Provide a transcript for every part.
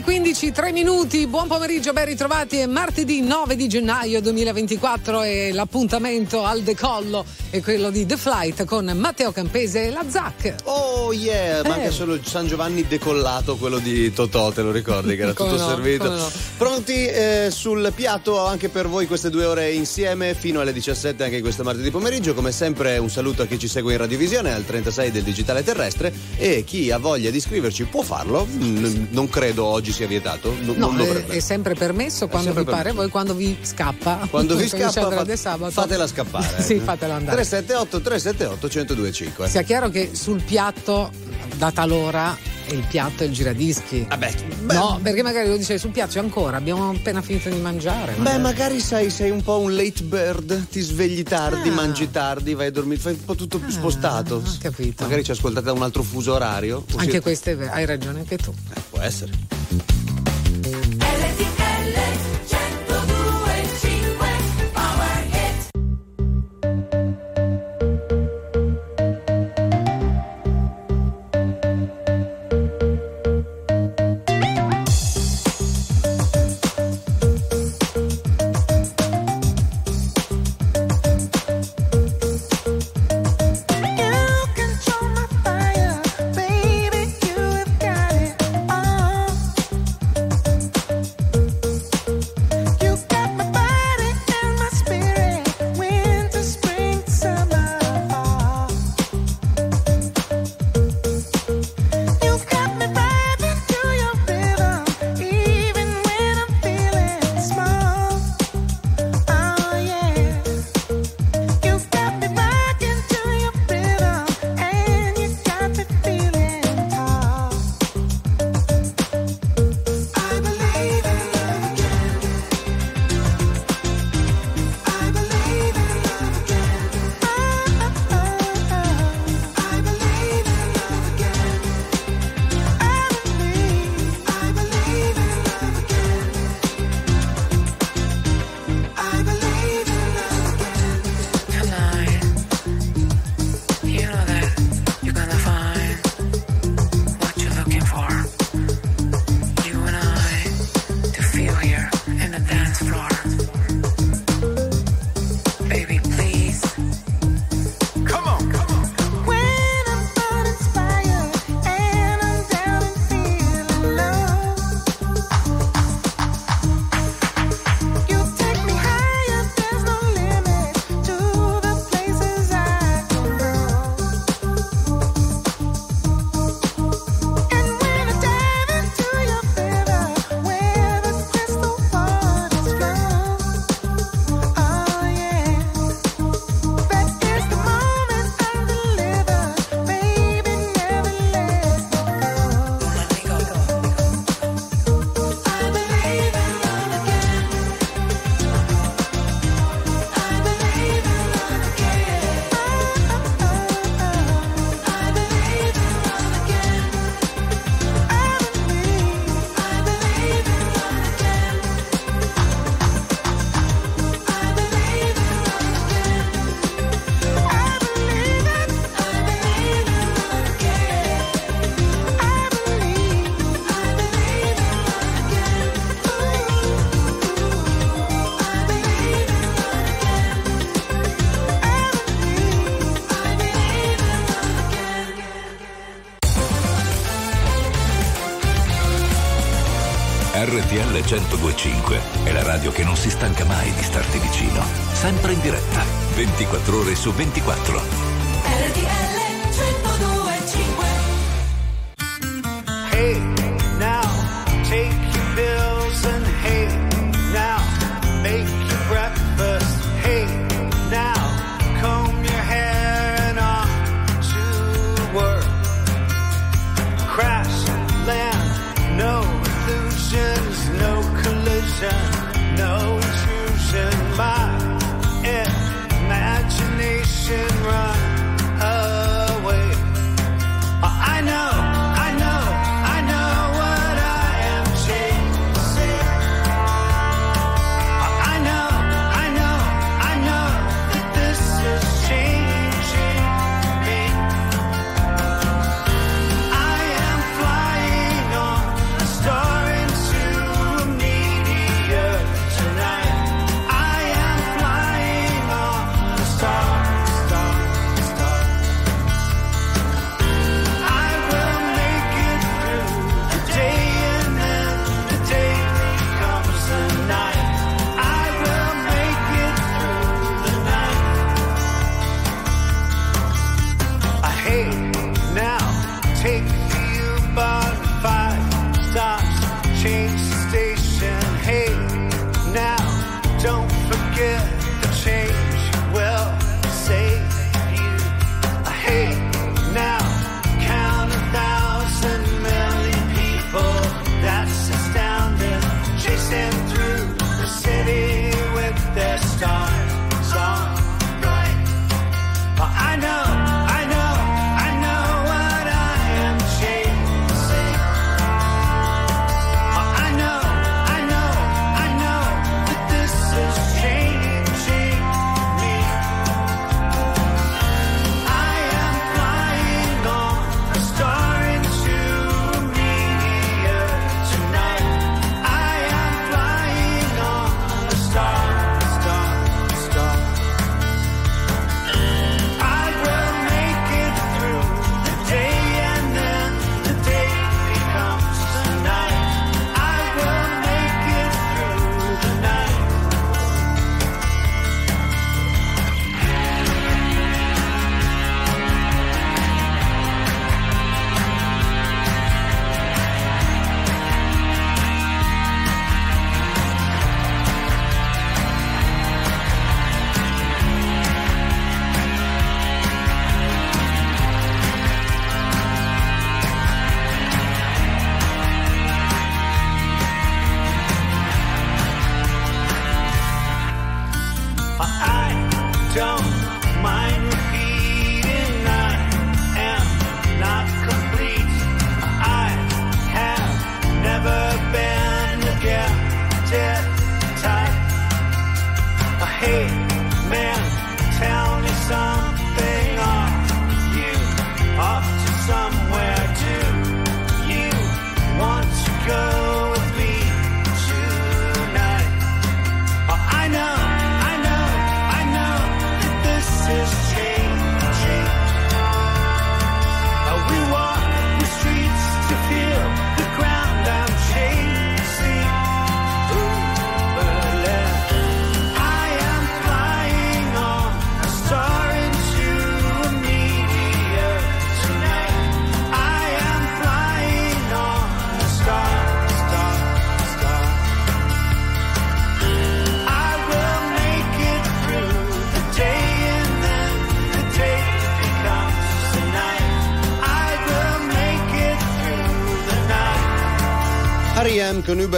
9.15, 3 minuti, buon pomeriggio, ben ritrovati. È martedì 9 di gennaio 2024 e l'appuntamento al decollo è quello di The Flight con Matteo Campese e la ZAC. Oh yeah, manca Eh. solo San Giovanni decollato, quello di Totò, te lo ricordi che era Come tutto no, servito. no. Pronti eh, sul piatto anche per voi queste due ore insieme fino alle 17 anche questo martedì pomeriggio. Come sempre un saluto a chi ci segue in radiovisione al 36 del digitale terrestre e chi ha voglia di scriverci può farlo. Mm, Non credo oggi sia vietato, n- No, non è, è sempre permesso quando sempre vi pare, permesso. voi quando vi scappa. Quando vi scappa Grande fa- Sabato. fatela scappare. sì, fatela andare. 378 378 1025. Sia chiaro che sul piatto, data l'ora, è il piatto e il giradischi. Vabbè, No, perché magari lo dice sul piatto c'è ancora, abbiamo appena finito di mangiare. Beh, magari sai, sei un po' un late bird, ti svegli tardi, Ah. mangi tardi, vai a dormire, fai un po' tutto più spostato. ho capito. Magari ci ascoltate da un altro fuso orario. Anche questo è vero, hai ragione anche tu. Eh, può essere. 24 ore su 24.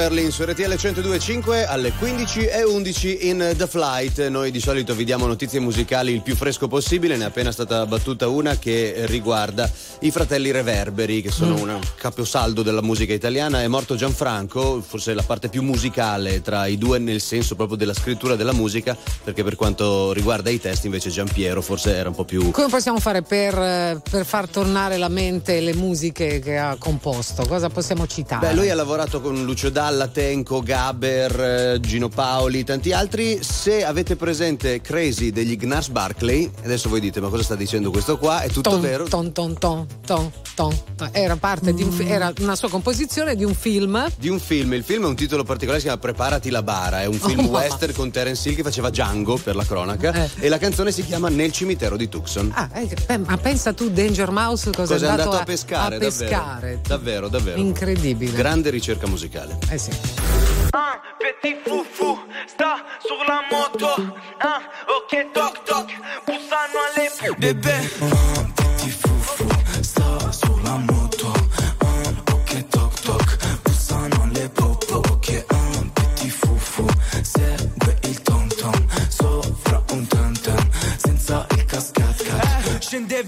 Berlin su RTL 102.5 alle 15 e 11 in The Flight. Noi di solito vi diamo notizie musicali il più fresco possibile, ne è appena stata battuta una che riguarda i fratelli Reverberi, che sono un caposaldo della musica italiana. È morto Gianfranco, forse la parte più musicale tra i due nel senso proprio della scrittura della musica, perché per quanto riguarda i testi invece Giampiero forse era un po' più... Come possiamo fare per, eh, per far tornare alla mente le musiche che ha composto? Cosa possiamo citare? Beh, lui ha lavorato con Lucio Dalla, Tenco, Gaber, eh, Gino Paoli, tanti altri. Se avete presente Crazy degli Gnars Barclay, adesso voi dite ma cosa sta dicendo questo qua? È tutto Ton, vero? ton, ton, ton, ton, ton. Era parte di un fi- era una sua composizione di un film. Di un film, il film ha un titolo particolare, si chiama Preparati la bara, è un film Oh, mamma. western con Terence Hill che faceva Django per la cronaca Eh. e la canzone si chiama Nel cimitero di Tucson. Ah, eh, ma pensa tu, Danger Mouse, cosa, Cosa è andato a a pescare? A pescare. Davvero, davvero. davvero. Incredibile. Grande ricerca musicale. eh sì. Un petit foufou sta sulla moto Un ok toc toc Bussano alle Bebè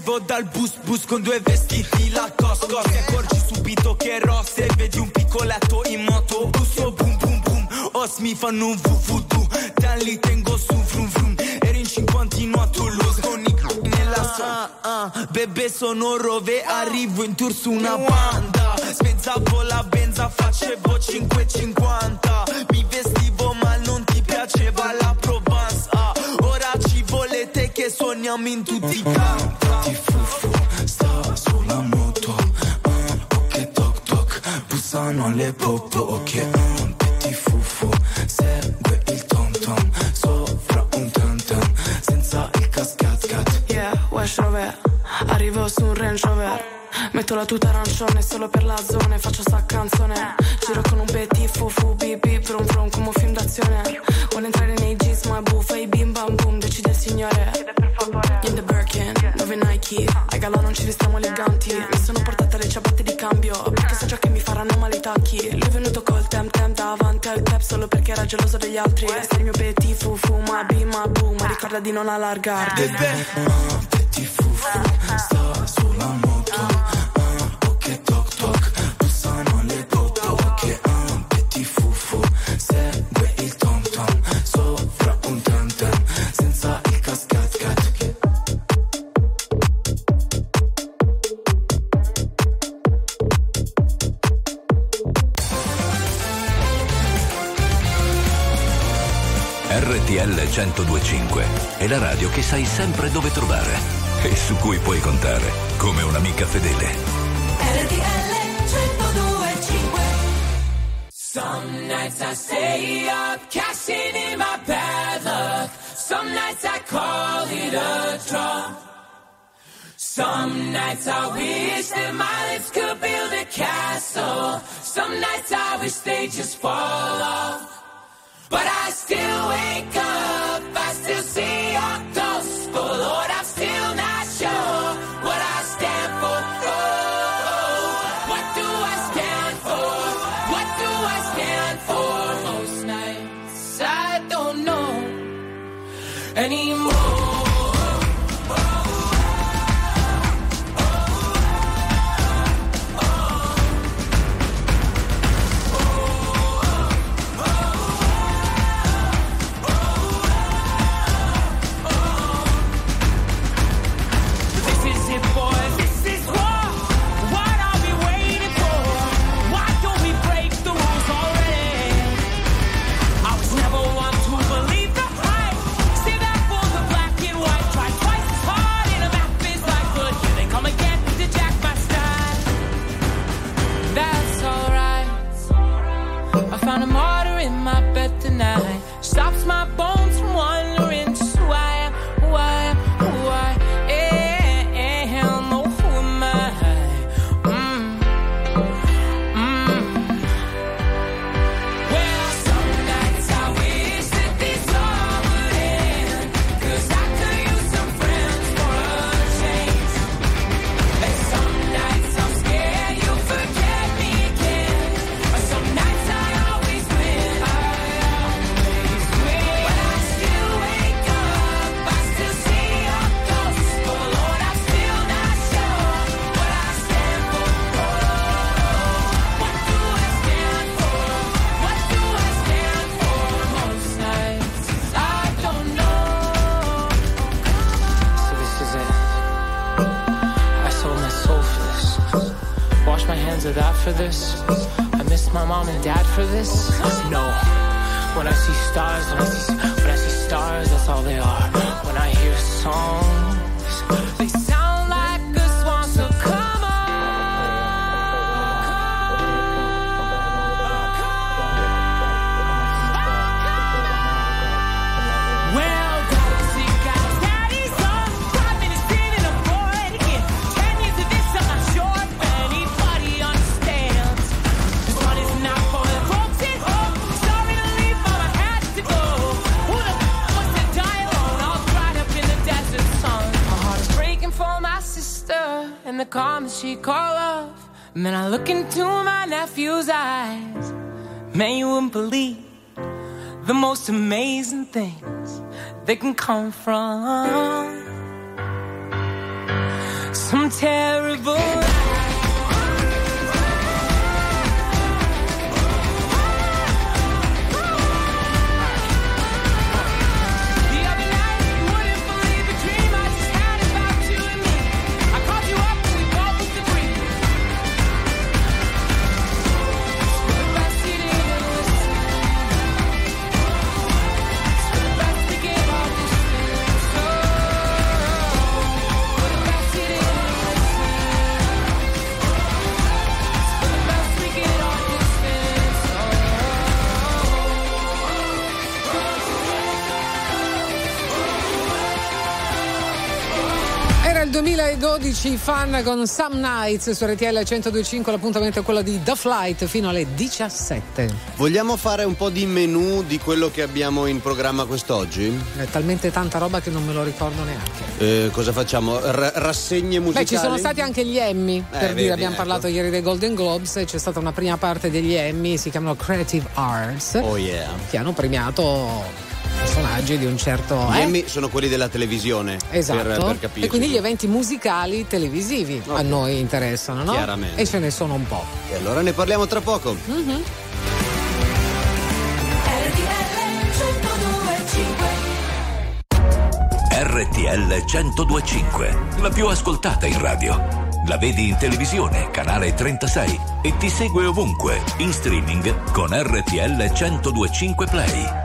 Scendevo dal bus bus con due vestiti la cosco Ti accorgi subito che rosse Vedi un piccoletto in moto Busso boom boom boom Os mi fanno un vuvudu Da lì tengo su frum frum Eri in cinquantino a Toulouse Con i nella ah, ah, Bebè sono rove. Arrivo in tour su una banda. Spezzavo la benza Facevo 5,50 Mi vestivo suoniamo in tutti i petit fufu sta sulla moto. Un ok toc toc. Bussano le popo che un petit fufu segue il tom tom. Sopra un tam tam senza il cascat cat. Yeah, West Rover. Arrivo su un Range Rover. Metto la tuta arancione solo per la zona e faccio sta canzone. Giro con un petit fufu bip brum brum come un film d'azione. Vuole entrare nei jeans ma buffa i bim bam boom decide il signore Nike Ai non ci vestiamo eleganti. Mi sono portata le ciabatte di cambio. Perché so già che mi faranno male i tacchi. Lui è venuto col tem tem davanti al tap Solo perché era geloso degli altri. Sei il mio petit ma bim ma boom Ma ricorda di non allargarti. Un petit fufu sta sulla moto RTL 1025 è la radio che sai sempre dove trovare e su cui puoi contare come un'amica fedele. Some nights I stay up, cashing in my bad luck. Some nights I call it a draw. Some nights I wish that my lips could build a castle. Some nights I wish they just fall off. But I still wake up, I still see your that can come from 2012, fan con Some Nights su RTL 1025, l'appuntamento è quello di The Flight fino alle 17. Vogliamo fare un po' di menù di quello che abbiamo in programma quest'oggi? È talmente tanta roba che non me lo ricordo neanche. Eh, cosa facciamo? R- rassegne musicali? Beh, ci sono stati anche gli Emmy, per vedi, dire, abbiamo ecco. parlato ieri dei Golden Globes e c'è stata una prima parte degli Emmy, si chiamano Creative Arts, Oh yeah. che hanno premiato personaggi di un certo... Gli eh? Emmy sono quelli della televisione. Esatto. Per, per capirci. e quindi gli eventi musicali televisivi a Ok. noi interessano, no? Chiaramente. E ce ne sono un po'. E allora ne parliamo tra poco. RTL 1025, la più ascoltata in radio. La vedi in televisione, canale 36 e ti segue ovunque, in streaming con RTL 1025 Play.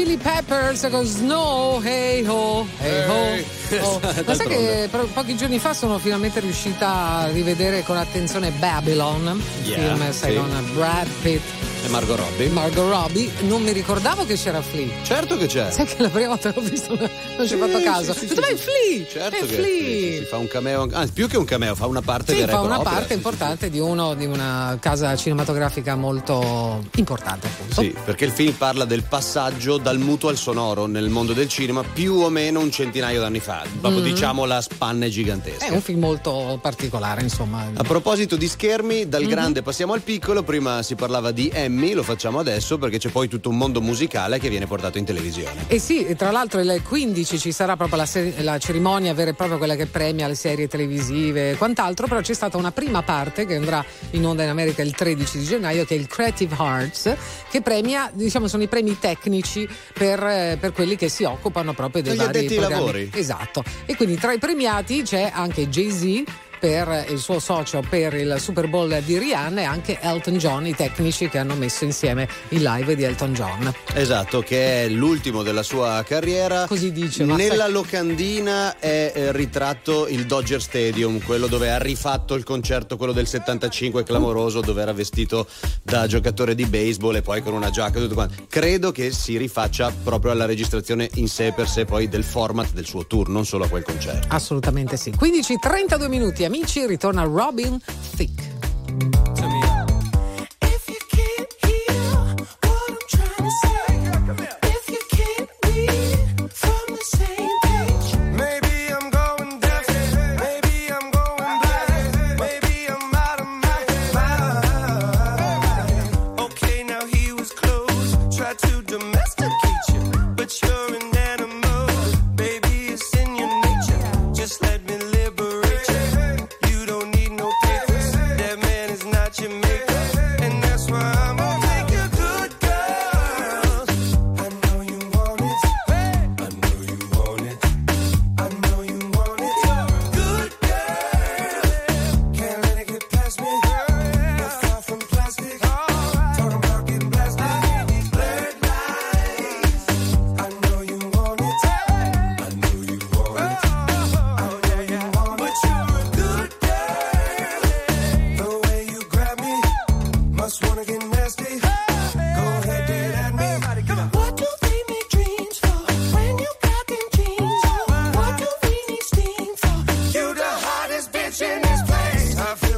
Chili Peppers con Snow, hey ho, hey ho. Oh. Ma sai che pochi giorni fa sono finalmente riuscita a rivedere con attenzione Babylon, il Yeah, film sai, sì. con Brad Pitt Margot Robbie? Margot Robbie. Non mi ricordavo che c'era Flea. certo che c'è. Sai che la prima volta che l'ho visto non ci ho fatto caso. sì, sì, detto, sì, ma è. Flea! Certo è che Flea! sì, fa un cameo, anzi più che un cameo, fa una parte Sì, fa una propria, parte importante di uno di una casa cinematografica molto importante, appunto. Sì, perché il film parla del passaggio dal muto al sonoro nel mondo del cinema più o meno un centinaio d'anni fa. Dopo diciamo la spanna è gigantesca. Mm. È un film molto particolare, insomma. A proposito di schermi, dal Mhm. grande passiamo al piccolo. Prima si parlava di Emmy, lo facciamo adesso perché c'è poi tutto un mondo musicale che viene portato in televisione. E sì, e tra l'altro il 15 ci sarà proprio la, se- la cerimonia vera e propria, quella che premia le serie televisive e quant'altro, però c'è stata una prima parte che andrà in onda in America il 13 di gennaio, che è il Creative Arts, che premia, diciamo, sono i premi tecnici per, eh, per quelli che si occupano proprio dei gli vari programmi. lavori. Esatto. E quindi tra i premiati c'è anche Jay-Z per il suo socio per il Super Bowl di Rihanna e anche Elton John, i tecnici che hanno messo insieme il live di Elton John. Esatto, che è l'ultimo della sua carriera. Così dice, Nella sai- locandina è eh, ritratto il Dodger Stadium, quello dove ha rifatto il concerto, quello del 75 clamoroso, dove era vestito da giocatore di baseball e poi con una giacca e tutto quanto. Credo che si rifaccia proprio alla registrazione in sé per sé poi del format del suo tour, non solo a quel concerto. Assolutamente sì. 15-32 minuti, amici, ritorna Robin Thicke.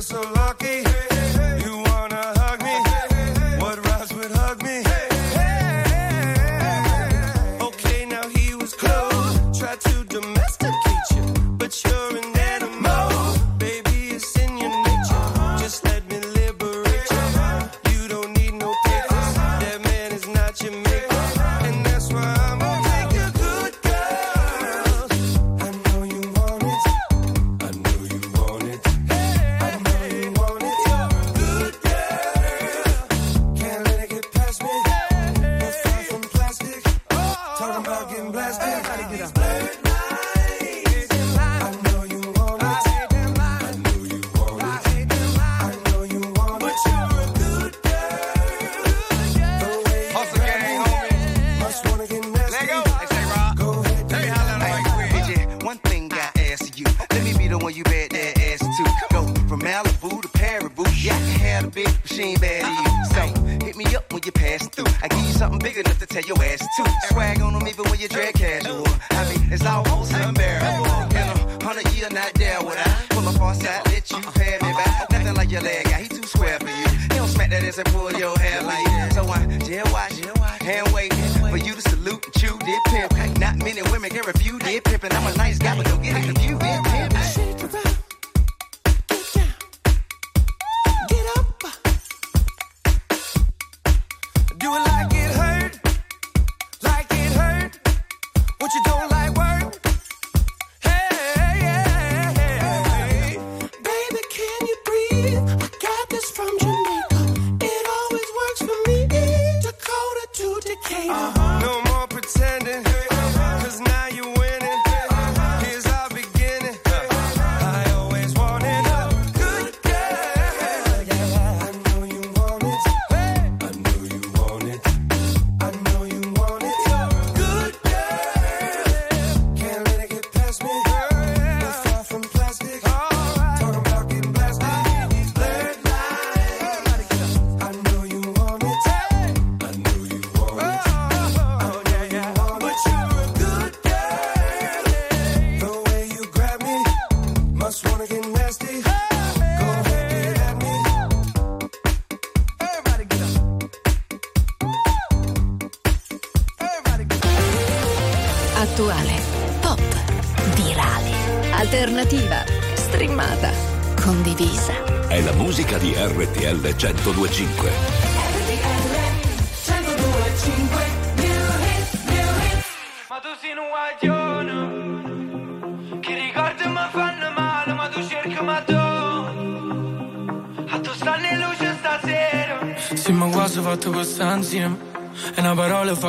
So lucky.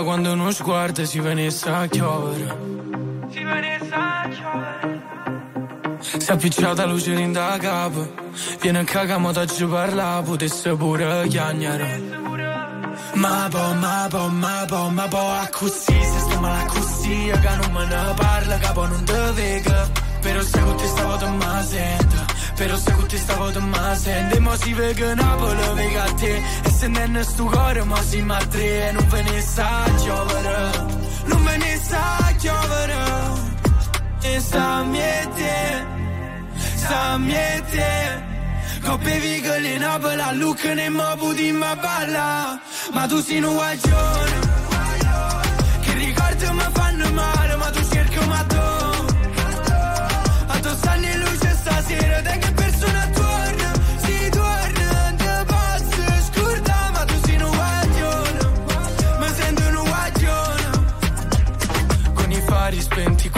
Quando uno sguardo si venisse a chiovere. Si venisse a giovere Si è appicciata luce in da capo. Viene a cagamo da ci parla, potesse pure chiagnare. Ma po, ma po, ma po, ma po, a così, se sto male così, che non me ne parla, capo non te vega. Però se con te stavo te ma sento, però se con te stavo te ma sento, e mo si vega Napoli, vega a te, e se non è sto cuore, ma si ma tre, e non ve ne sa chiovere, non ve ne sa chiovere, e sta miete, sta miete. Coppe vigole in abola, look ne mo budi ma balla. Ma tu sei un guaglione. Che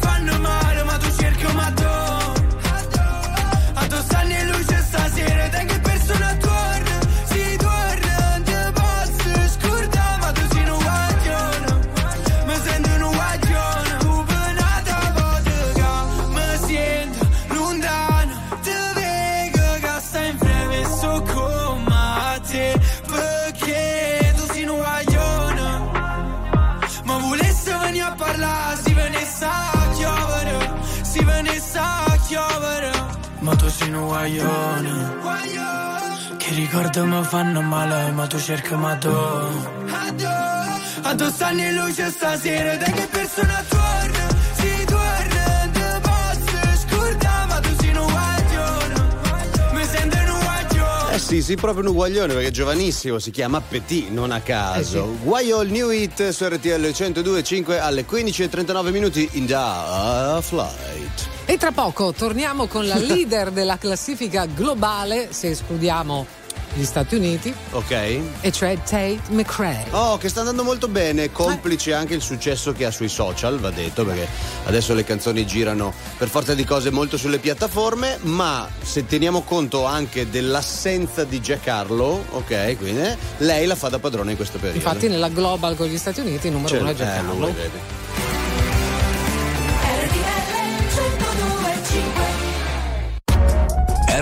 fanno male ma tu cerchi ma tu guaglione, che ricordi mi fanno male, ma tu cerchi ma tu. A tu stanno in luce stasera, da che persona torna, si torna, te posso scordare, ma tu sei un guaglione, mi sento un guaglione. Eh sì, sì, proprio un uguaglione perché è giovanissimo, si chiama Petit, non a caso. Guagliol New Hit su RTL 102.5 alle 15.39 minuti in Da Flight. E tra poco torniamo con la leader della classifica globale, se escludiamo gli Stati Uniti, Ok? e cioè Tate McRae. Oh, che sta andando molto bene, complice anche il successo che ha sui social, va detto, perché adesso le canzoni girano per forza di cose molto sulle piattaforme, ma se teniamo conto anche dell'assenza di Giancarlo, ok, quindi eh, lei la fa da padrona in questo periodo. Infatti nella global con gli Stati Uniti il numero Cioè, uno è eh, Giancarlo. lui, vedi.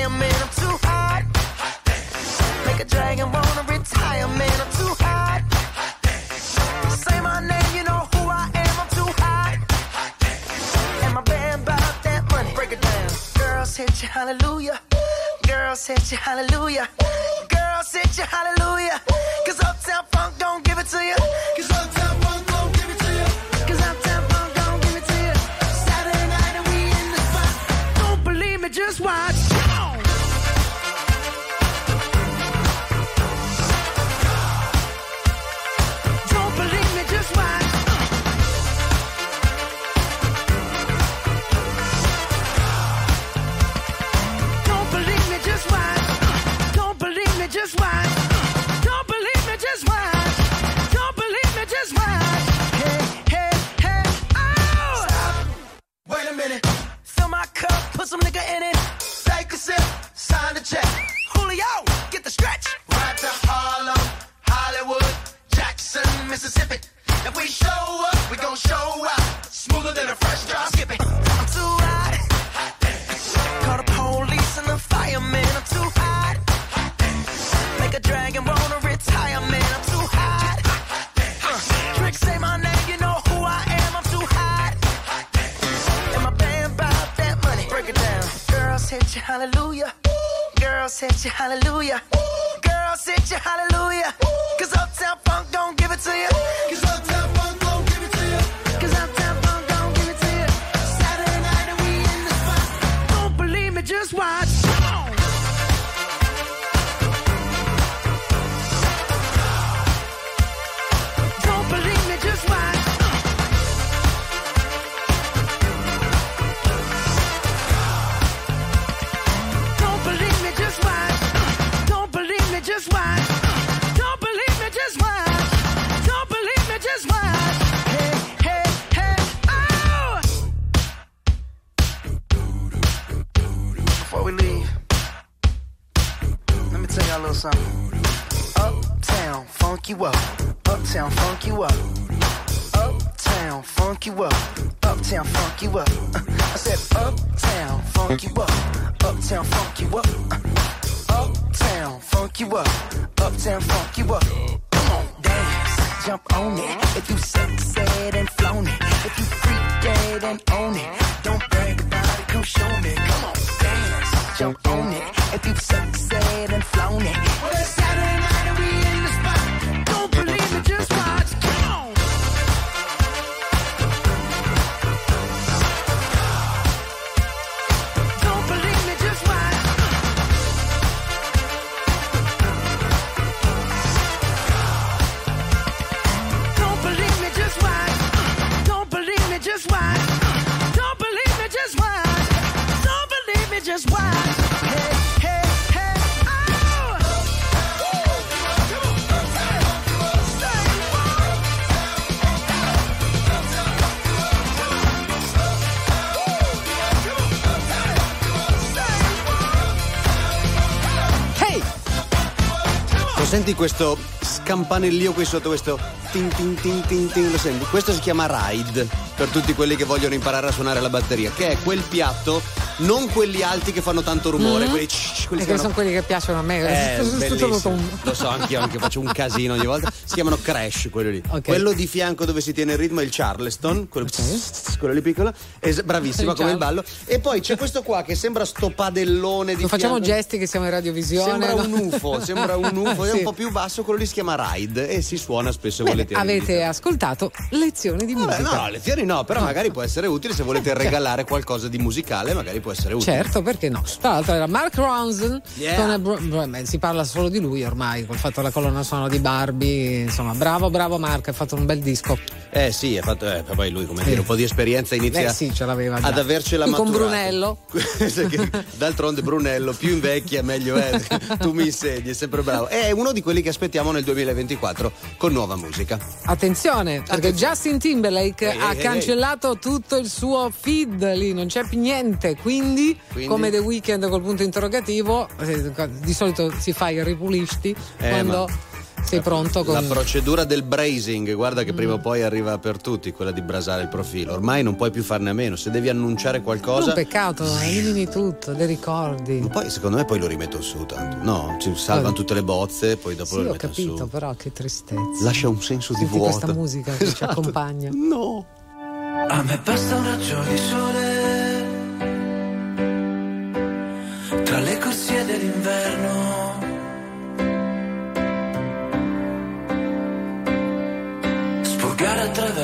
And the fireman. I'm too hot. Make a dragon wanna retire, man. I'm too hot. Say my name, you know who I am. I'm too hot. And my band bought that money. Break it down. Girls hit you, hallelujah. Girls hit you, hallelujah. Girls hit you, hallelujah. Cause Uptown Funk don't give it to you. Cause Uptown Funk don't give it to you. Cause Uptown Funk don't give it to you. Saturday night and we in the spot. Don't believe me, just watch. Some nigga in it. Girls hit you, hallelujah. Girls hit you, hallelujah. Girls hit you, hallelujah. Cause Uptown you up. Uptown, funk you up. Uptown, funk you up. Uptown, funk you up. I said, Uptown, funk you up. Uptown, funk you up. Uptown, funk you up. Uptown, funk you up. Come on, dance, jump on it. If you sexed and flown it. If you freak dead and own it. Don't brag about it, come show me. Come on, dance, jump on it. If you sexed and flown it. Well, it's Saturday night and we senti questo scampanellio qui sotto questo tin tin tin tin tin, lo senti? Questo si chiama ride per tutti quelli che vogliono imparare a suonare la batteria, che è quel piatto, non quelli alti che fanno tanto rumore, Mhm. quelli, ch- quelli che sono quelli che piacciono a me. Eh, Lo so, anch'io anche faccio un casino ogni volta. Si chiamano crash, quello lì. Ok. Quello di fianco dove si tiene il ritmo è il Charleston, quello, quello lì piccolo. Es- bravissima Il come il ballo. E poi c'è questo qua che sembra sto padellone di Non facciamo fianco. gesti che siamo in radiovisione. Sembra no? un UFO, sembra un UFO. Sì. Sì. un po' più basso, quello lì si chiama ride e si suona spesso e volentieri. avete ascoltato lezioni di Vabbè, musica. no, lezioni no, però magari può essere utile se volete regalare qualcosa di musicale, magari può essere utile. Certo, perché no? Tra l'altro era Mark Ronson, Yeah. con il br- br- beh, si parla solo di lui ormai, col fatto della colonna sonora di Barbie, insomma, bravo, bravo Mark, ha fatto un bel disco. Eh sì, ha fatto, eh, poi lui come Sì. dire, un po' di esperienza inizia Eh sì, ce l'aveva già. ad avercela con maturata. Brunello. Che D'altronde Brunello più invecchia meglio è. tu mi insegni, è sempre bravo. È uno di quelli che aspettiamo nel 2024 con nuova musica. Attenzione, perché Justin Timberlake Ehi, ha ehi, cancellato tutto il suo feed lì, non c'è più niente. Quindi, Quindi? come The Weeknd col punto interrogativo, eh, di solito si fa i ripulisti Eh, quando sei pronto con La procedura del bracing, guarda che prima o poi arriva per tutti, quella di brasare il profilo. Ormai non puoi più farne a meno, se devi annunciare qualcosa. un peccato, elimini tutto, le ricordi. Ma poi secondo me poi lo rimetto su tanto. No, ci salvano tutte le bozze, poi dopo Sì, lo ho rimettono capito, su. però che tristezza. Lascia un senso di Senti vuoto. questa musica che ci Esatto. accompagna. No. A me basta un raggio di sole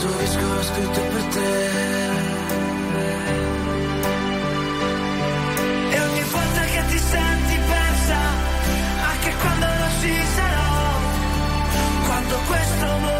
questo disco l'ho scritto per te. E ogni volta che ti senti persa anche quando non ci sarò. Quando questo mondo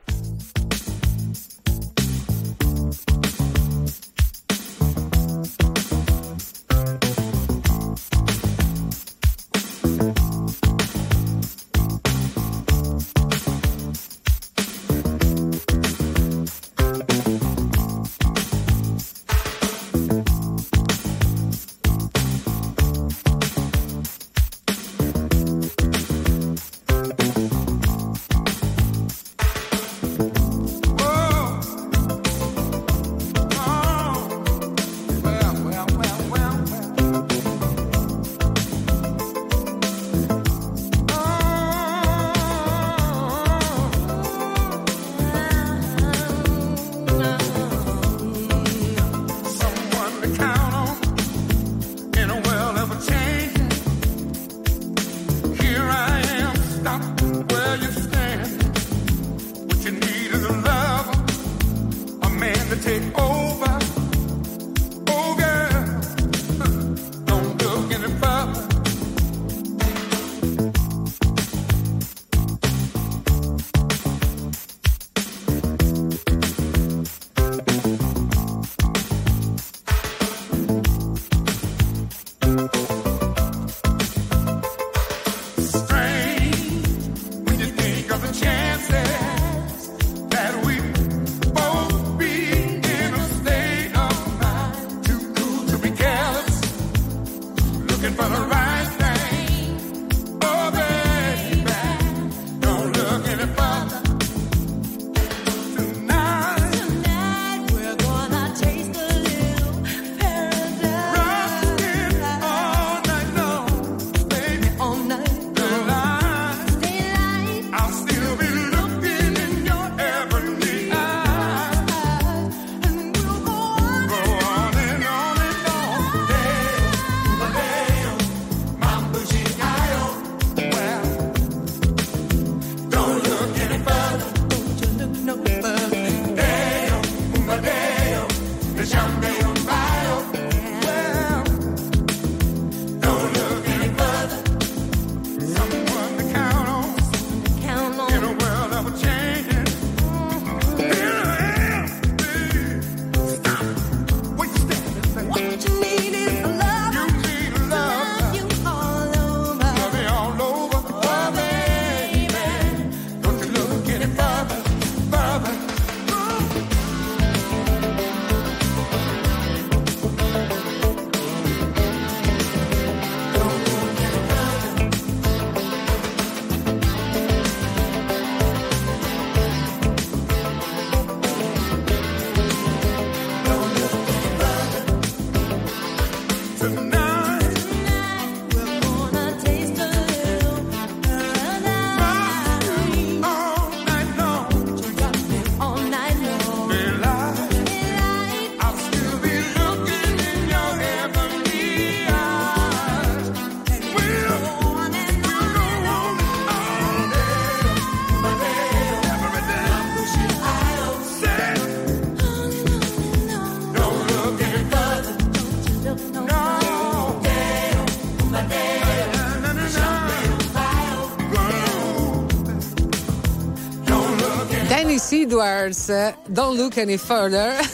Seedwards, eh, Don't Look Any Further,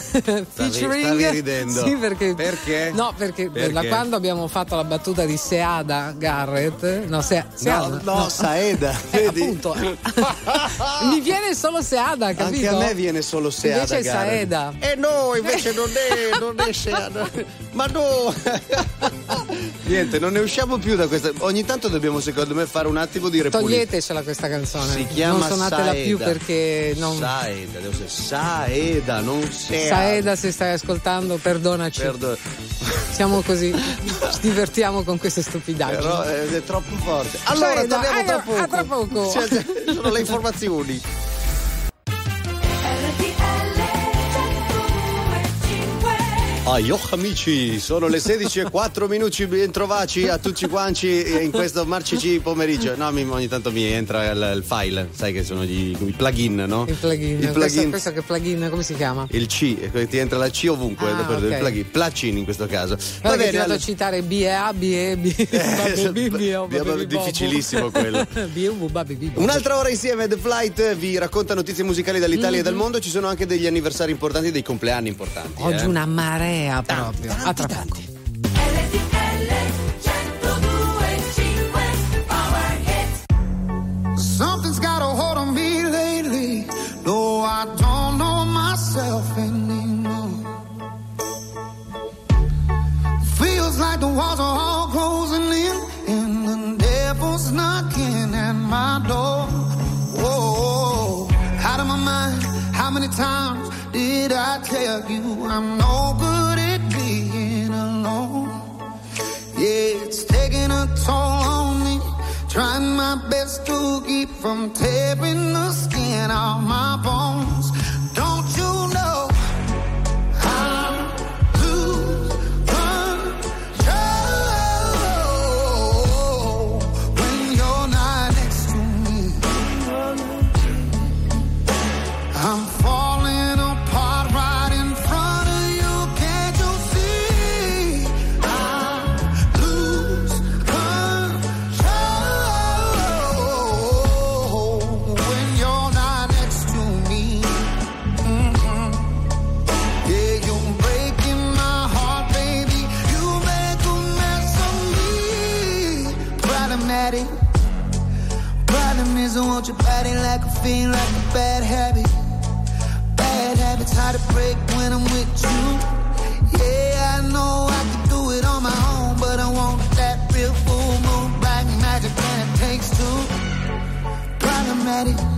featuring... stavi ridendo. Sì, perché... Perché? No, perché, Perché? da quando abbiamo fatto la battuta di Seada Garrett, no, Se- Seada, no, Saeda, Eh, vedi? appunto. Mi viene solo Seada, capito? Anche a me viene solo Seada. Invece è Garrett. Saeda. E no, invece non è, non è Seada. Ma no! Niente, non ne usciamo più da questa. Ogni tanto dobbiamo, secondo me, fare un attimo di repulizia. Toglietecela questa canzone. Si chiama non suonatela Saeda. più perché non. Saeda, deve essere Saeda, non Seada. Saeda, se stai ascoltando, perdonaci. Perdono. Siamo così, ci divertiamo con queste stupidaggini. Però eh, è troppo forte. Allora, Saeda, torniamo tra poco. a tra poco. Sì, sono le informazioni. Aio amici, sono le 16 e 4 minuti, bentrovaci a tutti quanti in questo marcici pomeriggio. No, mi- ogni tanto mi entra il, il file, sai che sono gli, i plugin, no? Il plugin. Il Questo, plugin. questo che plugin, come si chiama? Il C, e ti entra la C ovunque, Ah, dopo il plugin, placin in questo caso. Guarda che ti vado allora- a citare BA, BE, B. è difficilissimo quello. Un'altra ora insieme The Flight vi racconta notizie musicali dall'Italia e dal mondo. Ci sono anche degli anniversari importanti, dei compleanni importanti. Oggi eh. una marea proprio. a tra poco. Something's got a hold on me lately. No, I don't know myself anymore. Feels like the walls are all closing in, and the devil's knocking at my door. Whoa, out of my mind. How many times did I tell you I'm no good it's taking a toll on me. Trying my best to keep from tearing the skin off my bones. Break when I'm with you. Yeah, I know I can do it on my own, but I want that real full moon, black magic, and it takes two. Problematic.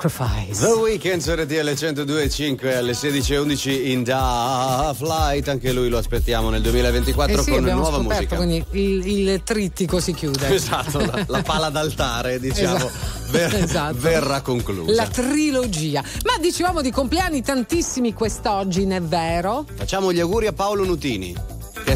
Sacrifice. The Weekend su RTL 102.5 alle 16.11 in Da Flight, anche lui lo aspettiamo nel 2024 Eh sì, con nuova scoperto, musica. quindi il, il trittico si chiude. Esatto, la, la pala d'altare, diciamo, Esatto. ver- Esatto. verrà conclusa. La trilogia. Ma dicevamo di compleanni tantissimi quest'oggi, non è vero? Facciamo gli auguri a Paolo Nutini,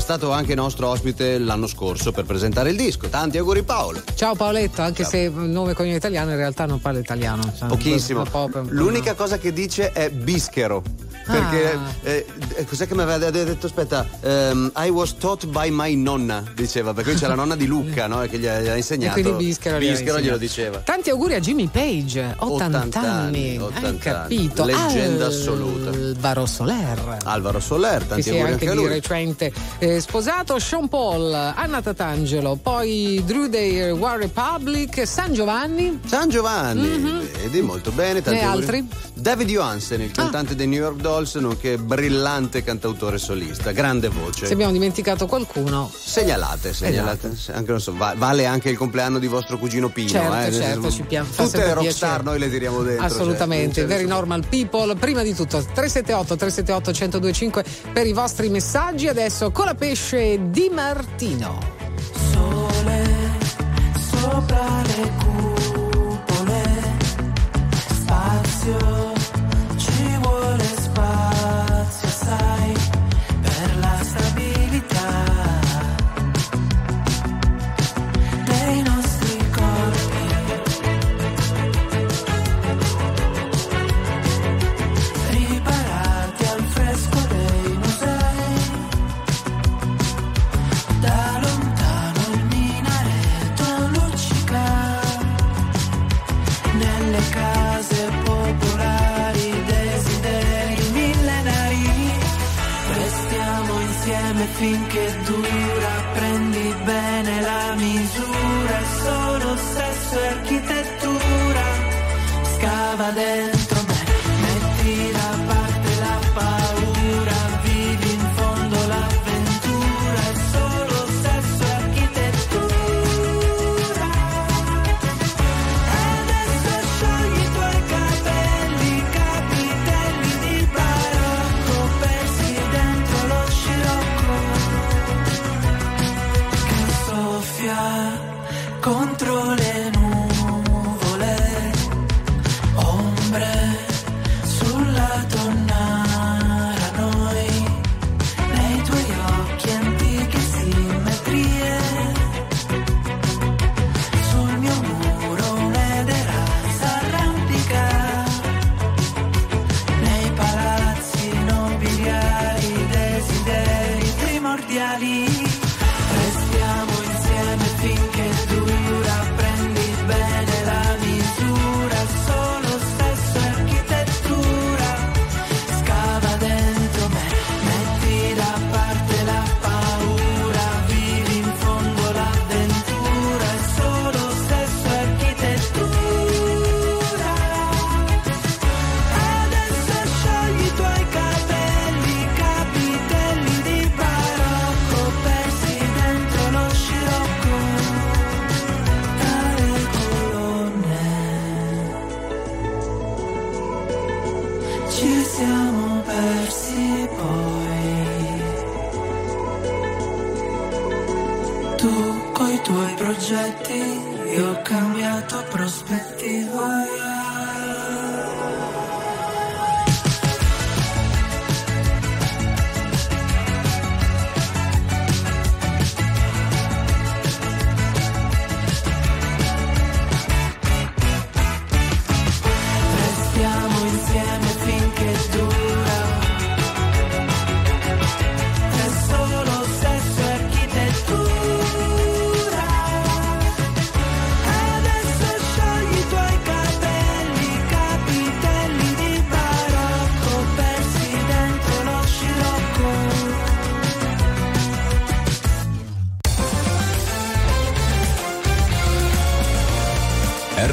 è stato anche nostro ospite l'anno scorso per presentare il disco. Tanti auguri Paolo. Ciao Paoletto, anche se il nome cognome italiano in realtà non parla italiano. cioè, Pochissimo. un po'- un po'- L'unica cosa che dice è bischero. Perché Ah. eh, eh, cos'è che mi aveva detto? Aspetta, ehm, I was taught by my nonna, diceva, perché c'è la nonna di Luca, no? Che gli ha, gli ha insegnato. E quindi Bischero Bischero glielo diceva. Tanti auguri a Jimmy Page, 80, 80 anni, 80 Hai capito? Leggenda assoluta. Alvaro Soler. Alvaro Soler, Che tanti è auguri anche anche a lui. recente eh, sposato Sean Paul, Anna Tatangelo, poi Drew Day, War Republic, San Giovanni. San Giovanni, vedi molto bene. Tanti E auguri. altri? David Johansen, il cantante dei New York Dolls, nonché brillante cantautore solista, grande voce. Se abbiamo dimenticato qualcuno, Segnalate, segnalate. Anche, non so, va- vale anche il compleanno di vostro cugino Pino. Certo, eh, certo, senso, ci pia- fa Tutte le rockstar noi le tiriamo dentro. Assolutamente, cioè, very normal people. Prima di tutto 378 378 1025 per i vostri messaggi. Adesso con la pesce di Martino.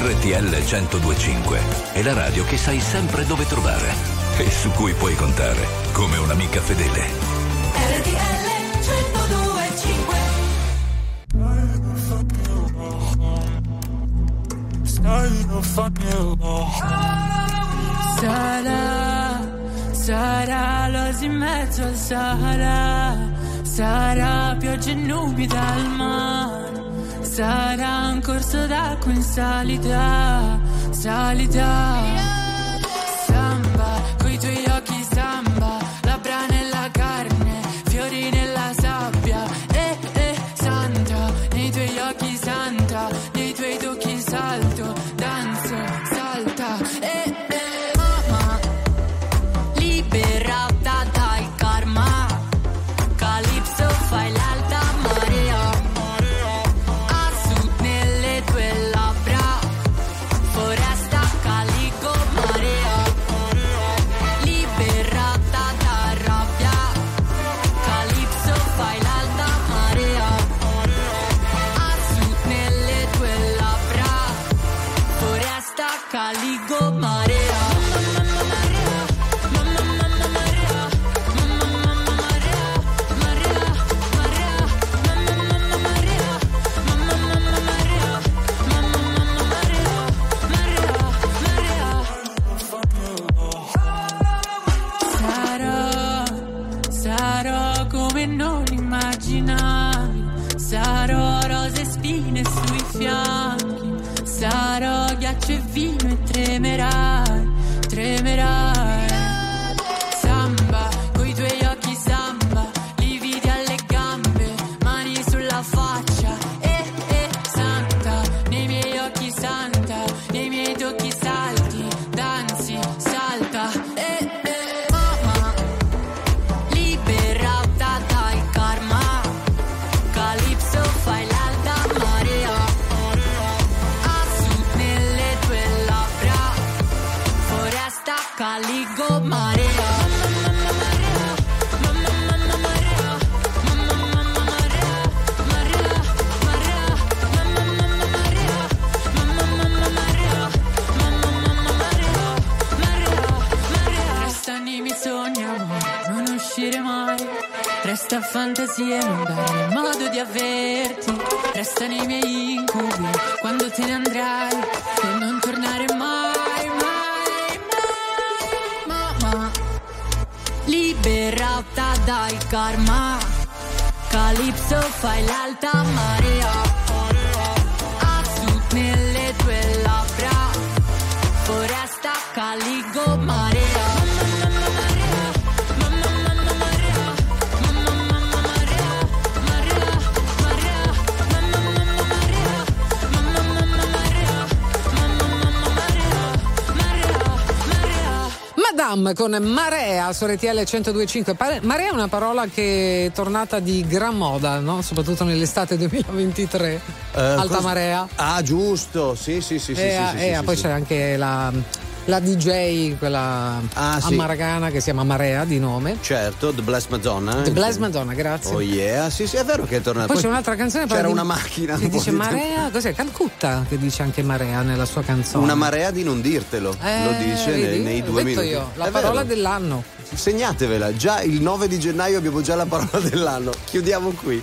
RTL 1025 è la radio che sai sempre dove trovare. E su cui puoi contare come un'amica fedele. RTL 1025 Sarà, sarà, sarà l'osi in mezzo al Sahara, sarà pioggia nubi dal mare. Sarà un corso d'acqua in salita, salita. Fantasia, non dare modo di averti. Resta nei miei incubi quando te ne andrai e non tornare mai, mai, mai. Mamma, liberata dal karma. Calypso fai l'alta marea. Con Marea su RTL 1025. Pare- Marea è una parola che è tornata di gran moda, no? soprattutto nell'estate 2023. Eh, Alta cos- marea. Ah, giusto, sì, sì, sì. e sì, sì, e sì, sì, poi c'è anche la, la DJ, quella Ah, sì. amaragana che si chiama Marea di nome. Certo, The Blessed Madonna. The. Blessed Madonna, grazie. Oh yeah, sì, sì, è vero che è tornato. Poi c'è un'altra canzone C'era di- una macchina. che un dice di Marea, cos'è? Calcutta che dice anche Marea nella sua canzone. Una marea di non dirtelo, Eh, lo dice nei, vedi? nei due detto minuti. io, la È parola vero. dell'anno. Segnatevela, già il 9 di gennaio abbiamo già la parola dell'anno. Chiudiamo qui.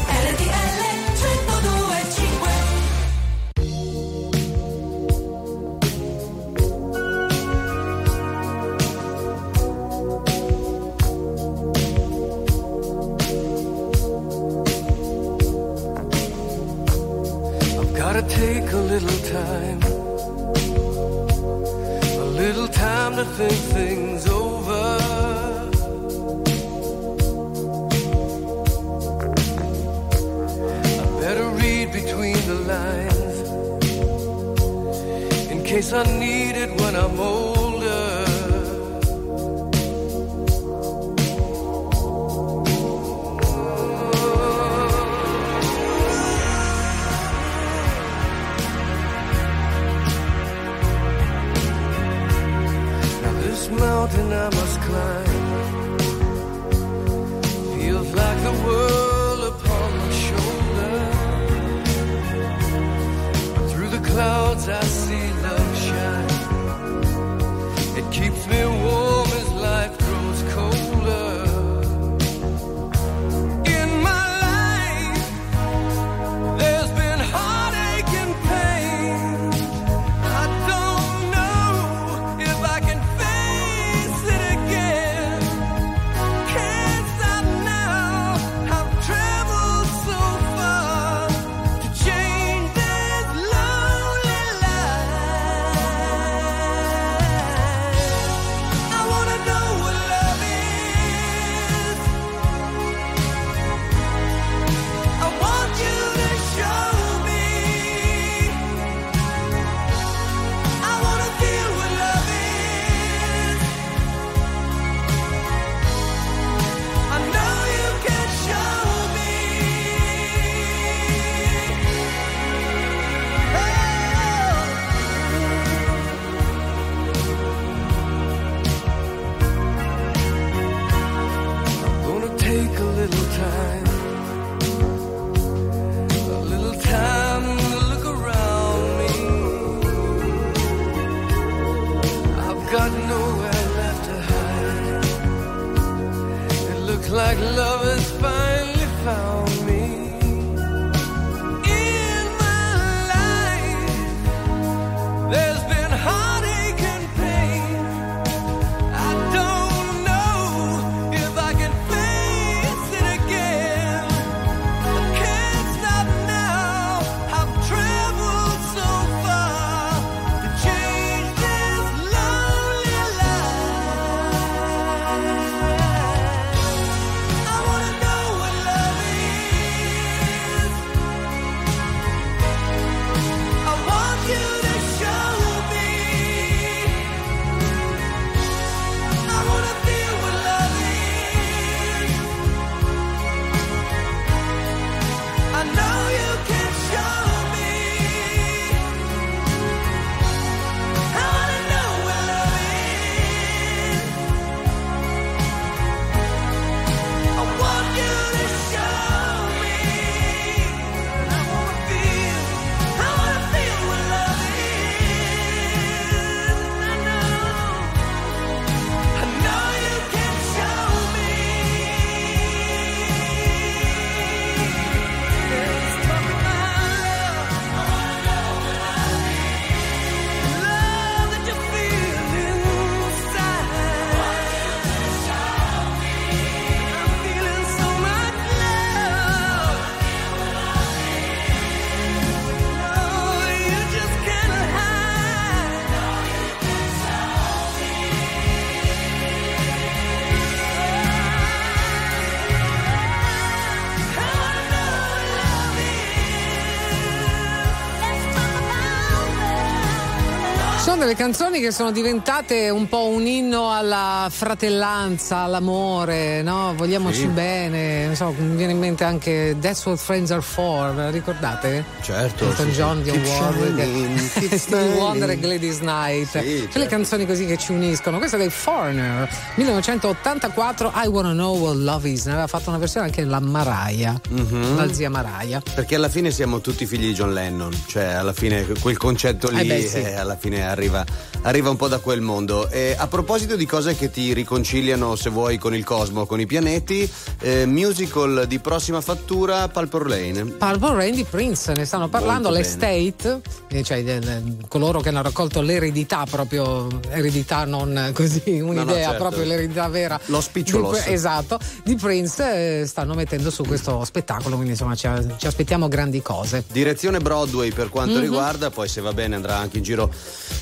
Delle canzoni che sono diventate un po' un inno alla fratellanza, all'amore, no? Vogliamoci Sì. bene. Non so, mi viene in mente anche That's What Friends Are For, ricordate? Certo. Elton sì. John, Keep Warwick, Stevie Wonder e. Gladys Knight. Sì, Quelle certo. canzoni così che ci uniscono. Questa è dei Foreigner, 1984, I Wanna Know What Love Is. Ne aveva fatto una versione anche la Mariah, Mhm. la zia Mariah. Perché alla fine siamo tutti figli di John Lennon, cioè alla fine quel concetto lì Eh beh, sì. eh, alla fine arriva, arriva un po' da quel mondo. E a proposito di cose che ti riconciliano, se vuoi, con il cosmo, con i pianeti, eh, musical di prossima fattura, Pulper Lane. Purple Rain di Prince, ne stanno parlando, l'estate, eh, cioè de- de- coloro che hanno raccolto l'eredità proprio, eredità non così, un'idea, certo. proprio l'eredità vera. Lo spicciolo. Di- esatto, di Prince eh, stanno mettendo su questo spettacolo, quindi insomma ci, ci aspettiamo grandi cose. Direzione Broadway per quanto Mhm. riguarda, poi se va bene andrà anche in giro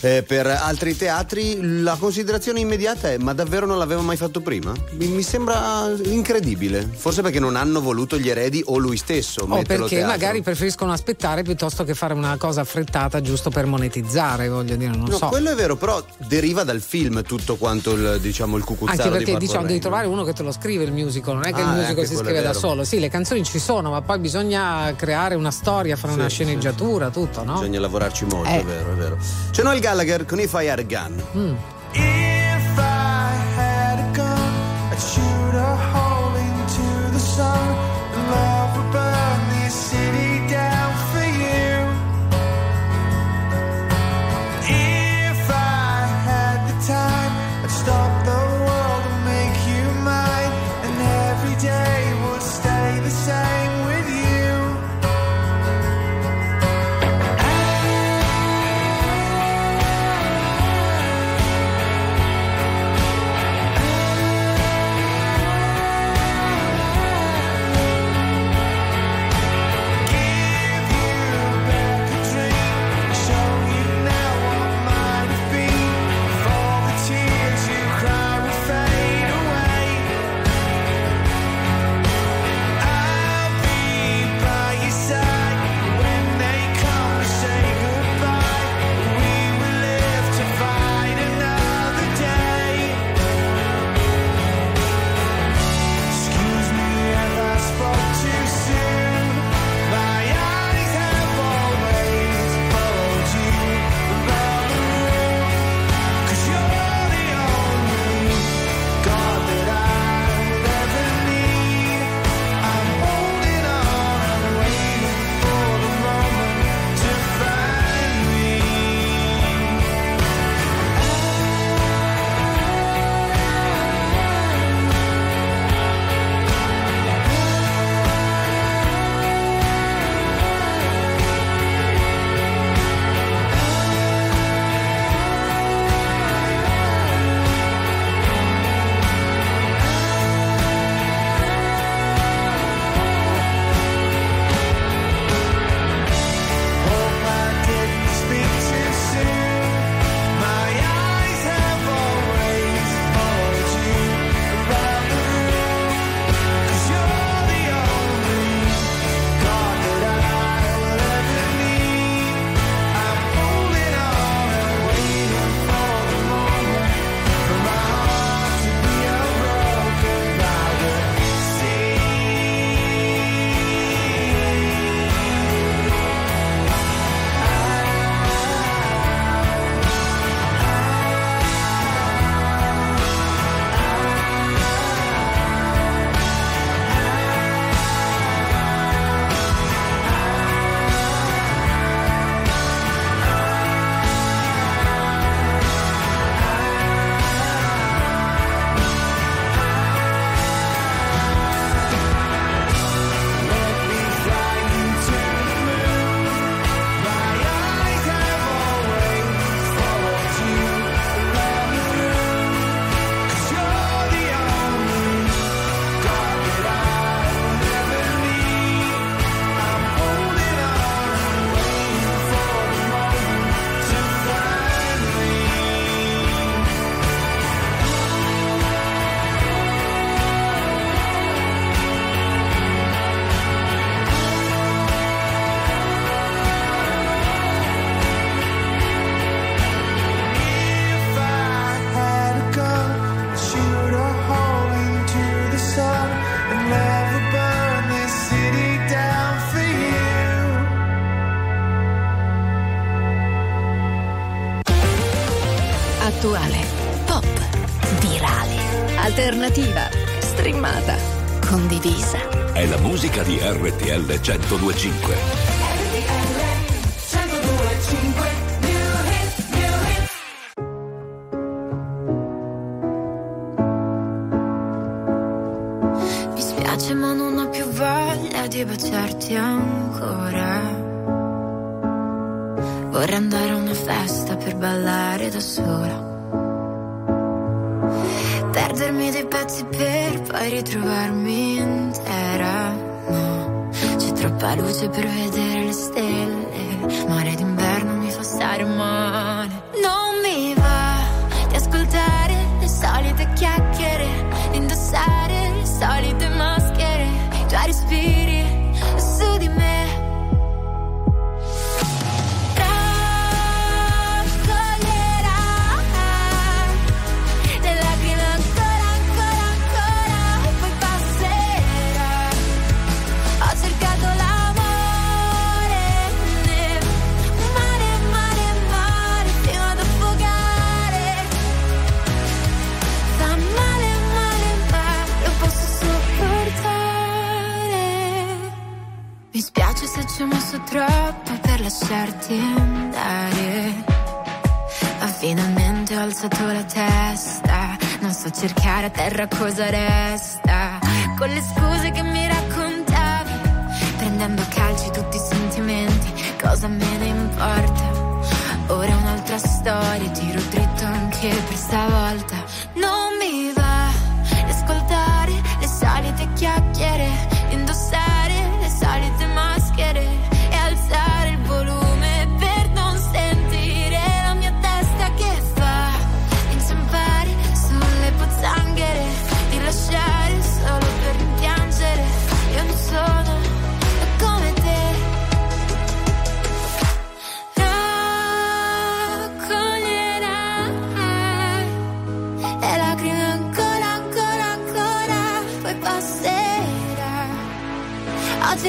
eh, per altri teatri. La considerazione immediata è: ma davvero non l'aveva mai fatto prima? Mi, mi sembra incredibile. Forse perché non hanno voluto gli eredi o lui stesso O perché teatro. magari preferiscono aspettare piuttosto che fare una cosa affrettata giusto per monetizzare, voglio dire, non No, so. quello è vero, però deriva dal film tutto quanto il, diciamo, il cucuzzaro Anche di perché Purple diciamo devi trovare uno che te lo scrive il musical, non è che Ah, il eh, musical si scrive da solo. Sì, le canzoni ci sono, ma poi bisogna creare una storia, fare Sì, una sì, sceneggiatura, tutto, no? Bisogna lavorarci molto, Eh. è vero, è vero. C'è Noel Gallagher con If I Had a Gun. Mm. 102.5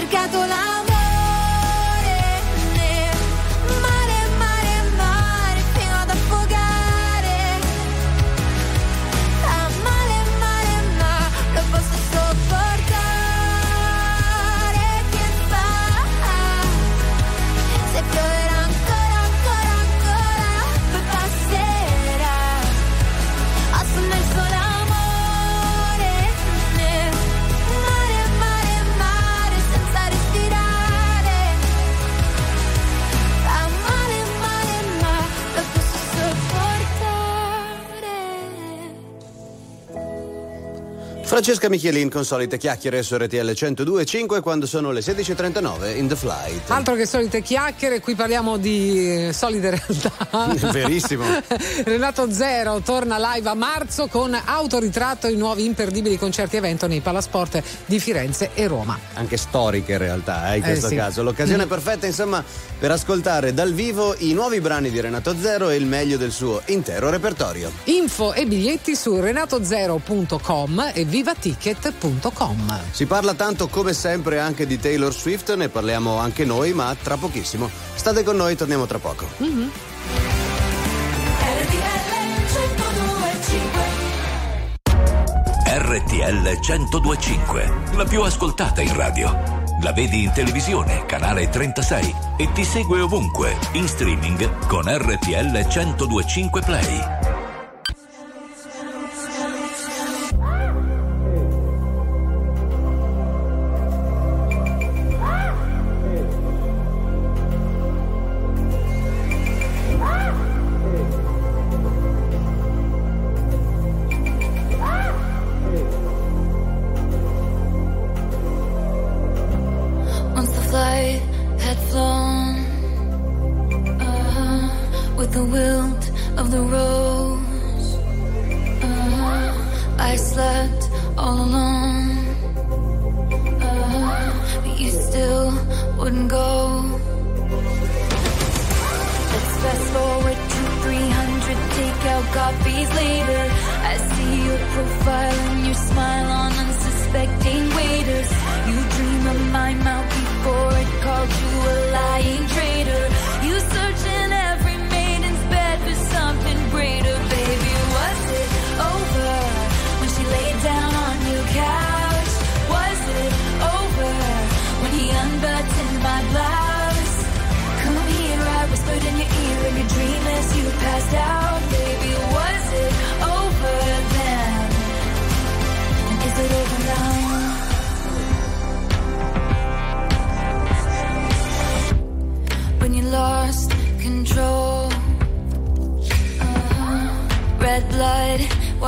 cercato Francesca Michelin con solite chiacchiere su RTL 102.5 quando sono le 16.39 in The Flight. Altro che solite chiacchiere, qui parliamo di eh, solide realtà. Verissimo. Renato Zero torna live a marzo con autoritratto e nuovi imperdibili concerti evento nei palasport di Firenze e Roma. Anche storiche in realtà, eh, in eh, questo sì. caso. L'occasione mm. perfetta, insomma, per ascoltare dal vivo i nuovi brani di Renato Zero e il meglio del suo intero repertorio. Info e biglietti su renatozero.com e viva salvaticket.com. Si parla tanto come sempre anche di Taylor Swift, ne parliamo anche noi, ma tra pochissimo. State con noi, torniamo tra poco. Mm-hmm. RTL 1025, la più ascoltata in radio. La vedi in televisione, canale 36 e ti segue ovunque, in streaming con RTL 1025 Play.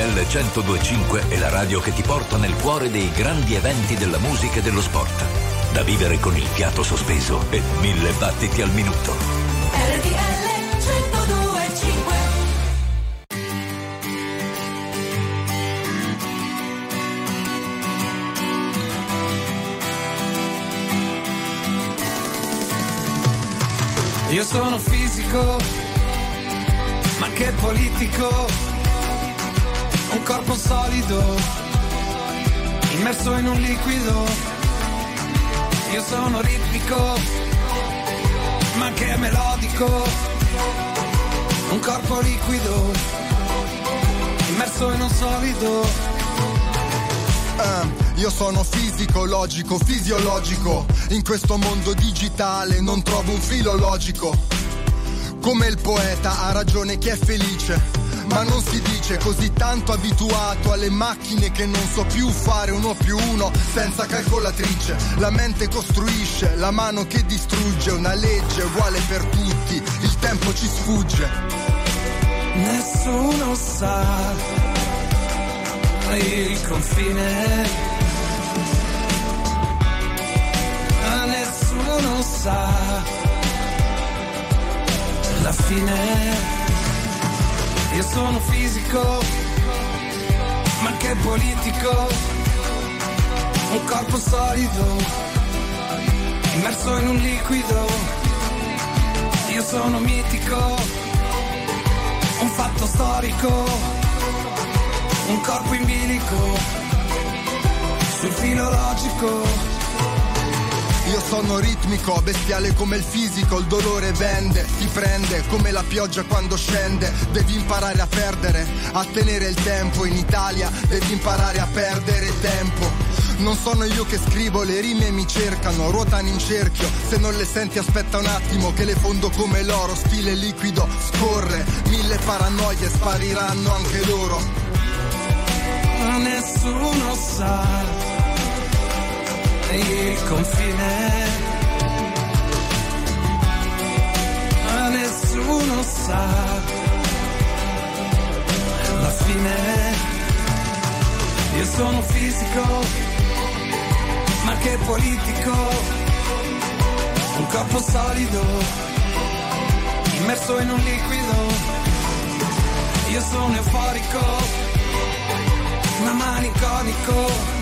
RTL 1025 è la radio che ti porta nel cuore dei grandi eventi della musica e dello sport. Da vivere con il fiato sospeso e mille battiti al minuto. RTL 1025 Io sono fisico, ma che politico. Un corpo solido, immerso in un liquido. Io sono ritmico, ma che melodico. Un corpo liquido, immerso in un solido. Ah, io sono fisico, logico, fisiologico. In questo mondo digitale non trovo un filo logico. Come il poeta ha ragione chi è felice. Ma non si dice così tanto abituato alle macchine che non so più fare uno più uno senza calcolatrice. La mente costruisce, la mano che distrugge, una legge uguale per tutti, il tempo ci sfugge. Nessuno sa il confine. Nessuno sa la fine. Io sono fisico, ma che politico. Un corpo solido, immerso in un liquido. Io sono mitico, un fatto storico, un corpo in bilico, sul filo logico. Io sono ritmico, bestiale come il fisico, il dolore vende, ti prende come la pioggia quando scende, devi imparare a perdere, a tenere il tempo, in Italia devi imparare a perdere tempo. Non sono io che scrivo, le rime mi cercano, ruotano in cerchio, se non le senti aspetta un attimo che le fondo come l'oro, stile liquido, scorre, mille paranoie spariranno anche loro. Nessuno sa il confine. Ma nessuno sa la fine. Io sono fisico, ma che politico, un corpo solido, immerso in un liquido. Io sono euforico, ma maniconico,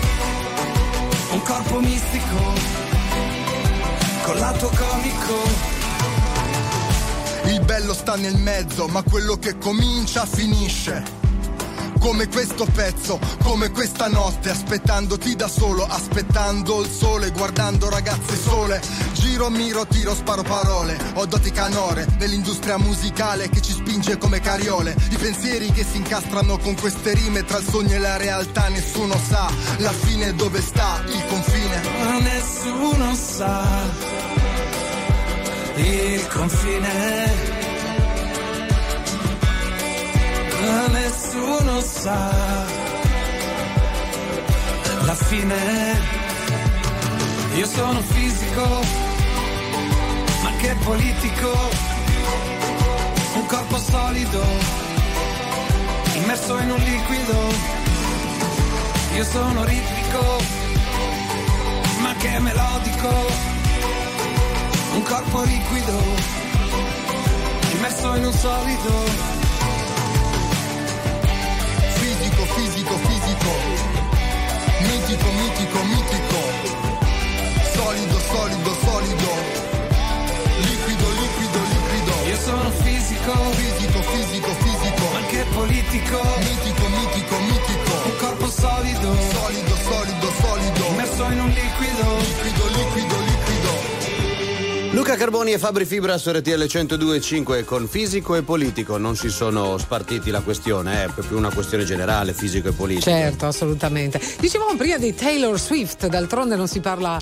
un corpo mistico, con lato comico. Il bello sta nel mezzo, ma quello che comincia finisce. Come questo pezzo, come questa notte, aspettandoti da solo, aspettando il sole, guardando ragazze sole. Giro, miro, tiro, sparo parole. Ho doti canore nell'industria musicale che ci spinge come cariole. I pensieri che si incastrano con queste rime tra il sogno e la realtà, nessuno sa la fine dove sta il confine. Ma nessuno sa il confine. Ma nessuno sa la fine. Io sono fisico, ma che politico. Un corpo solido, immerso in un liquido. Io sono ritmico, ma che melodico. Un corpo liquido, immerso in un solido. Mitico, mitico, mitico. Solido, solido, solido. Liquido, liquido, liquido. Io sono fisico, fisico, fisico, fisico. ma che politico. Mitico, mitico, mitico. Un corpo solido, Solido, solido, solido. immerso in un liquido. Liquido, liquido, liquido. Luca Carboni e Fabri Fibra su RTL 102.5 con fisico e politico non si sono spartiti la questione, è proprio una questione generale, fisico e politico. Certo, assolutamente. Dicevamo prima di Taylor Swift, d'altronde non si parla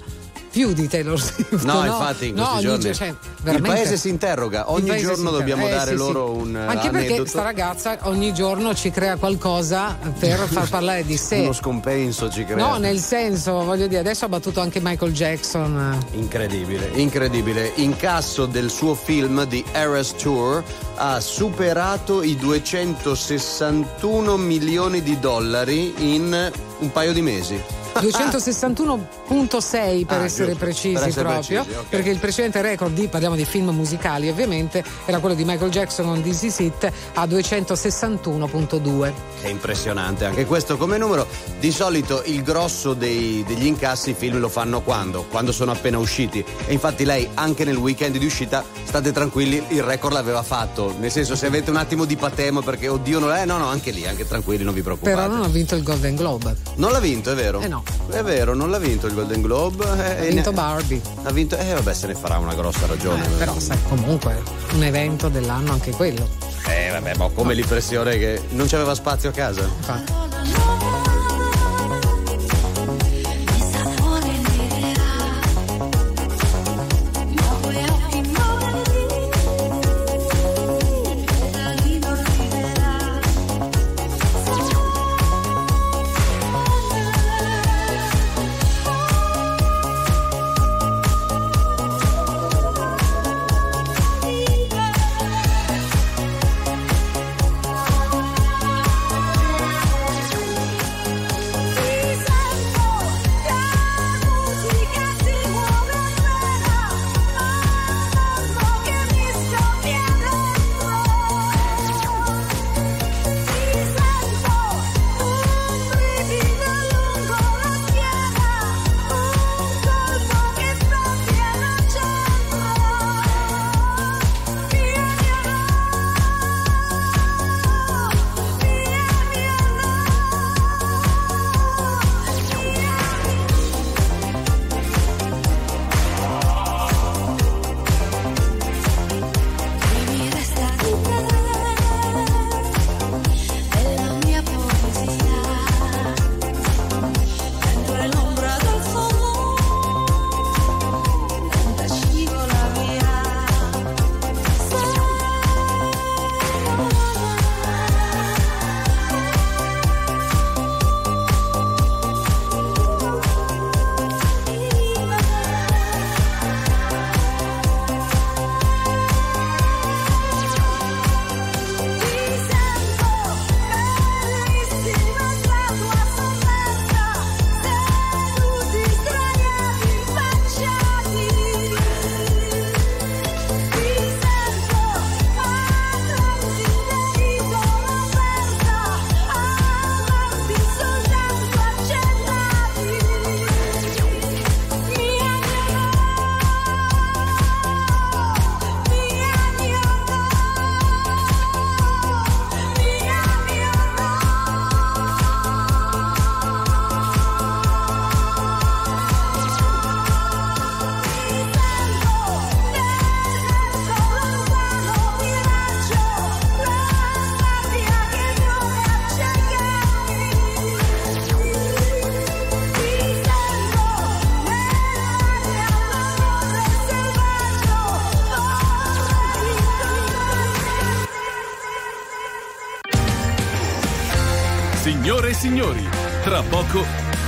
più di Taylor Swift. No, infatti in no, giorni gio- cioè, il paese si interroga, ogni giorno dobbiamo interroga. dare Eh, sì, loro sì. un eh, Anche perché aneddoto. sta ragazza ogni giorno ci crea qualcosa per far parlare di sé. Uno scompenso ci crea. No, nel senso, voglio dire, adesso ha battuto anche Michael Jackson. Incredibile, incredibile. Incasso del suo film di Eras Tour ha superato i 261 milioni di dollari in un paio di mesi. 261.6 per Ah, essere giusto, precisi per essere proprio, precisi, ok. perché il precedente record di, parliamo di film musicali ovviamente, era quello di Michael Jackson con This Is It a 261.2. È impressionante anche questo come numero. Di solito il grosso dei- degli incassi i film lo fanno quando? Quando sono appena usciti. E infatti lei anche nel weekend di uscita, state tranquilli, il record l'aveva fatto. Nel senso se avete un attimo di patemo perché oddio non è, no no anche lì, anche tranquilli, non vi preoccupate. Però non ha vinto il Golden Globe. Non l'ha vinto, è vero? Eh no. È vero, non l'ha vinto il Golden Globe. eh, Ha vinto ne- Barbie. Ha vinto, eh vabbè se ne farà una grossa ragione. Eh, però sai, comunque un evento dell'anno anche quello. Eh vabbè, ma come l'impressione che non c'aveva spazio a casa? Signore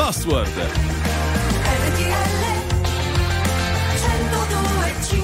Password. RTL 102.5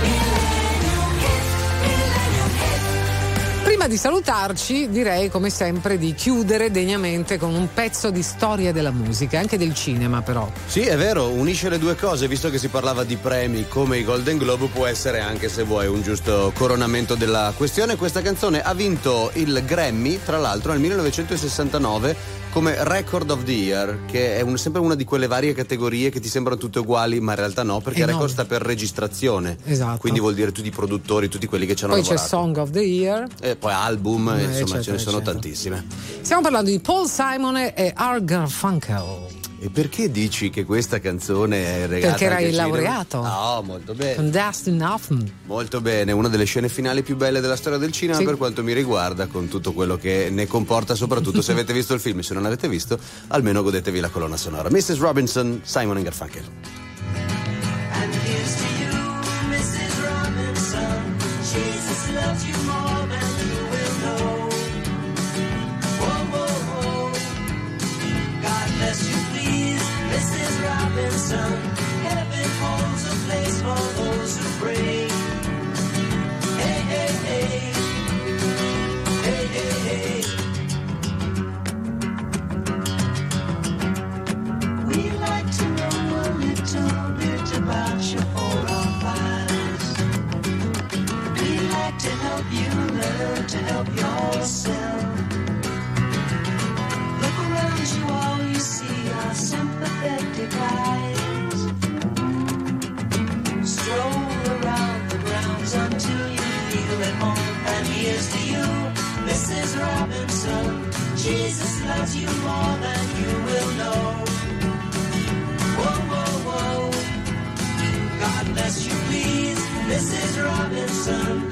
Millennium Hit, Millennium Hit. Prima di salutarci, direi come sempre di chiudere degnamente con un pezzo di storia della musica, anche del cinema però. Sì, è vero, unisce le due cose, visto che si parlava di premi come i Golden Globe, può essere anche se vuoi un giusto coronamento della questione. Questa canzone ha vinto il Grammy, tra l'altro, nel 1969 come Record of the Year, che è un- sempre una di quelle varie categorie che ti sembrano tutte uguali, ma in realtà no, perché Eh no. record sta per registrazione. Esatto. Quindi vuol dire tutti i produttori, tutti quelli che ci hanno Poi c'è lavorato. Song of the Year. E poi album, Eh, insomma, eccetera, ce ne sono eccetera. tantissime. Stiamo parlando di Paul Simon e Art Garfunkel. E perché dici che questa canzone è regata Perché era il cinema? laureato. No, molto bene. Con Dustin Hoffman. Molto bene, una delle scene finali più belle della storia del cinema Sì. per quanto mi riguarda, con tutto quello che ne comporta, soprattutto se avete visto il film. Se non avete visto, almeno godetevi la colonna sonora. Mrs. Robinson, Simon Garfunkel. Heaven holds a place for those who pray. Hey, hey, hey. Hey, hey. We'd like to know a little bit about your four or. We'd like to help you learn to help. Jesus loves you more than you will know. Whoa, whoa, whoa. God bless you, please, Mrs. Robinson.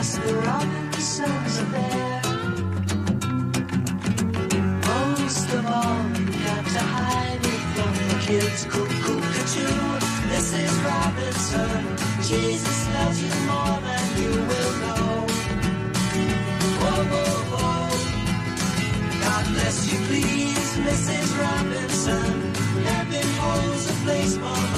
Just the Robinsons are there. Most of all, you got to hide it from the kids. Cuckoo, cuckoo, is Robinson. Jesus loves you more than you will know. Whoa, whoa, whoa. God bless you, please, Mrs. Robinson. Heaven holds a place for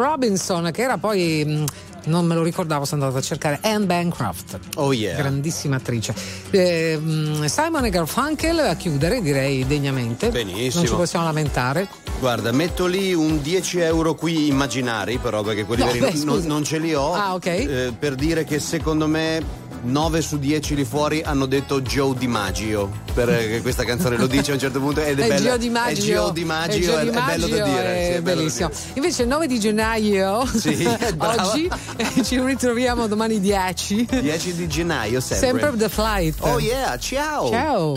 Robinson, che era poi. mh, Non me lo ricordavo, sono andata a cercare Anne Bancroft. Oh yeah. Grandissima attrice. Eh, mh, Simon e Garfunkel a chiudere, direi degnamente. Benissimo. Non ci possiamo lamentare. Guarda, metto lì un 10 euro qui immaginari, però perché quelli No, veri beh, non, non ce li ho. Ah, ok. eh, per dire che secondo me 9 su 10 lì fuori hanno detto Joe DiMaggio. Perché questa canzone lo dice a un certo punto ed è, È bella. Gio Di Maggio. È Gio Di Maggio, Gio è, Di è bello da Maggio, dire. è sì, bello da bellissimo. dire. Invece il 9 di gennaio, Sì, oggi, eh, ci ritroviamo domani 10. 10 di gennaio sempre. Sempre The Flight. Oh yeah, ciao. Ciao.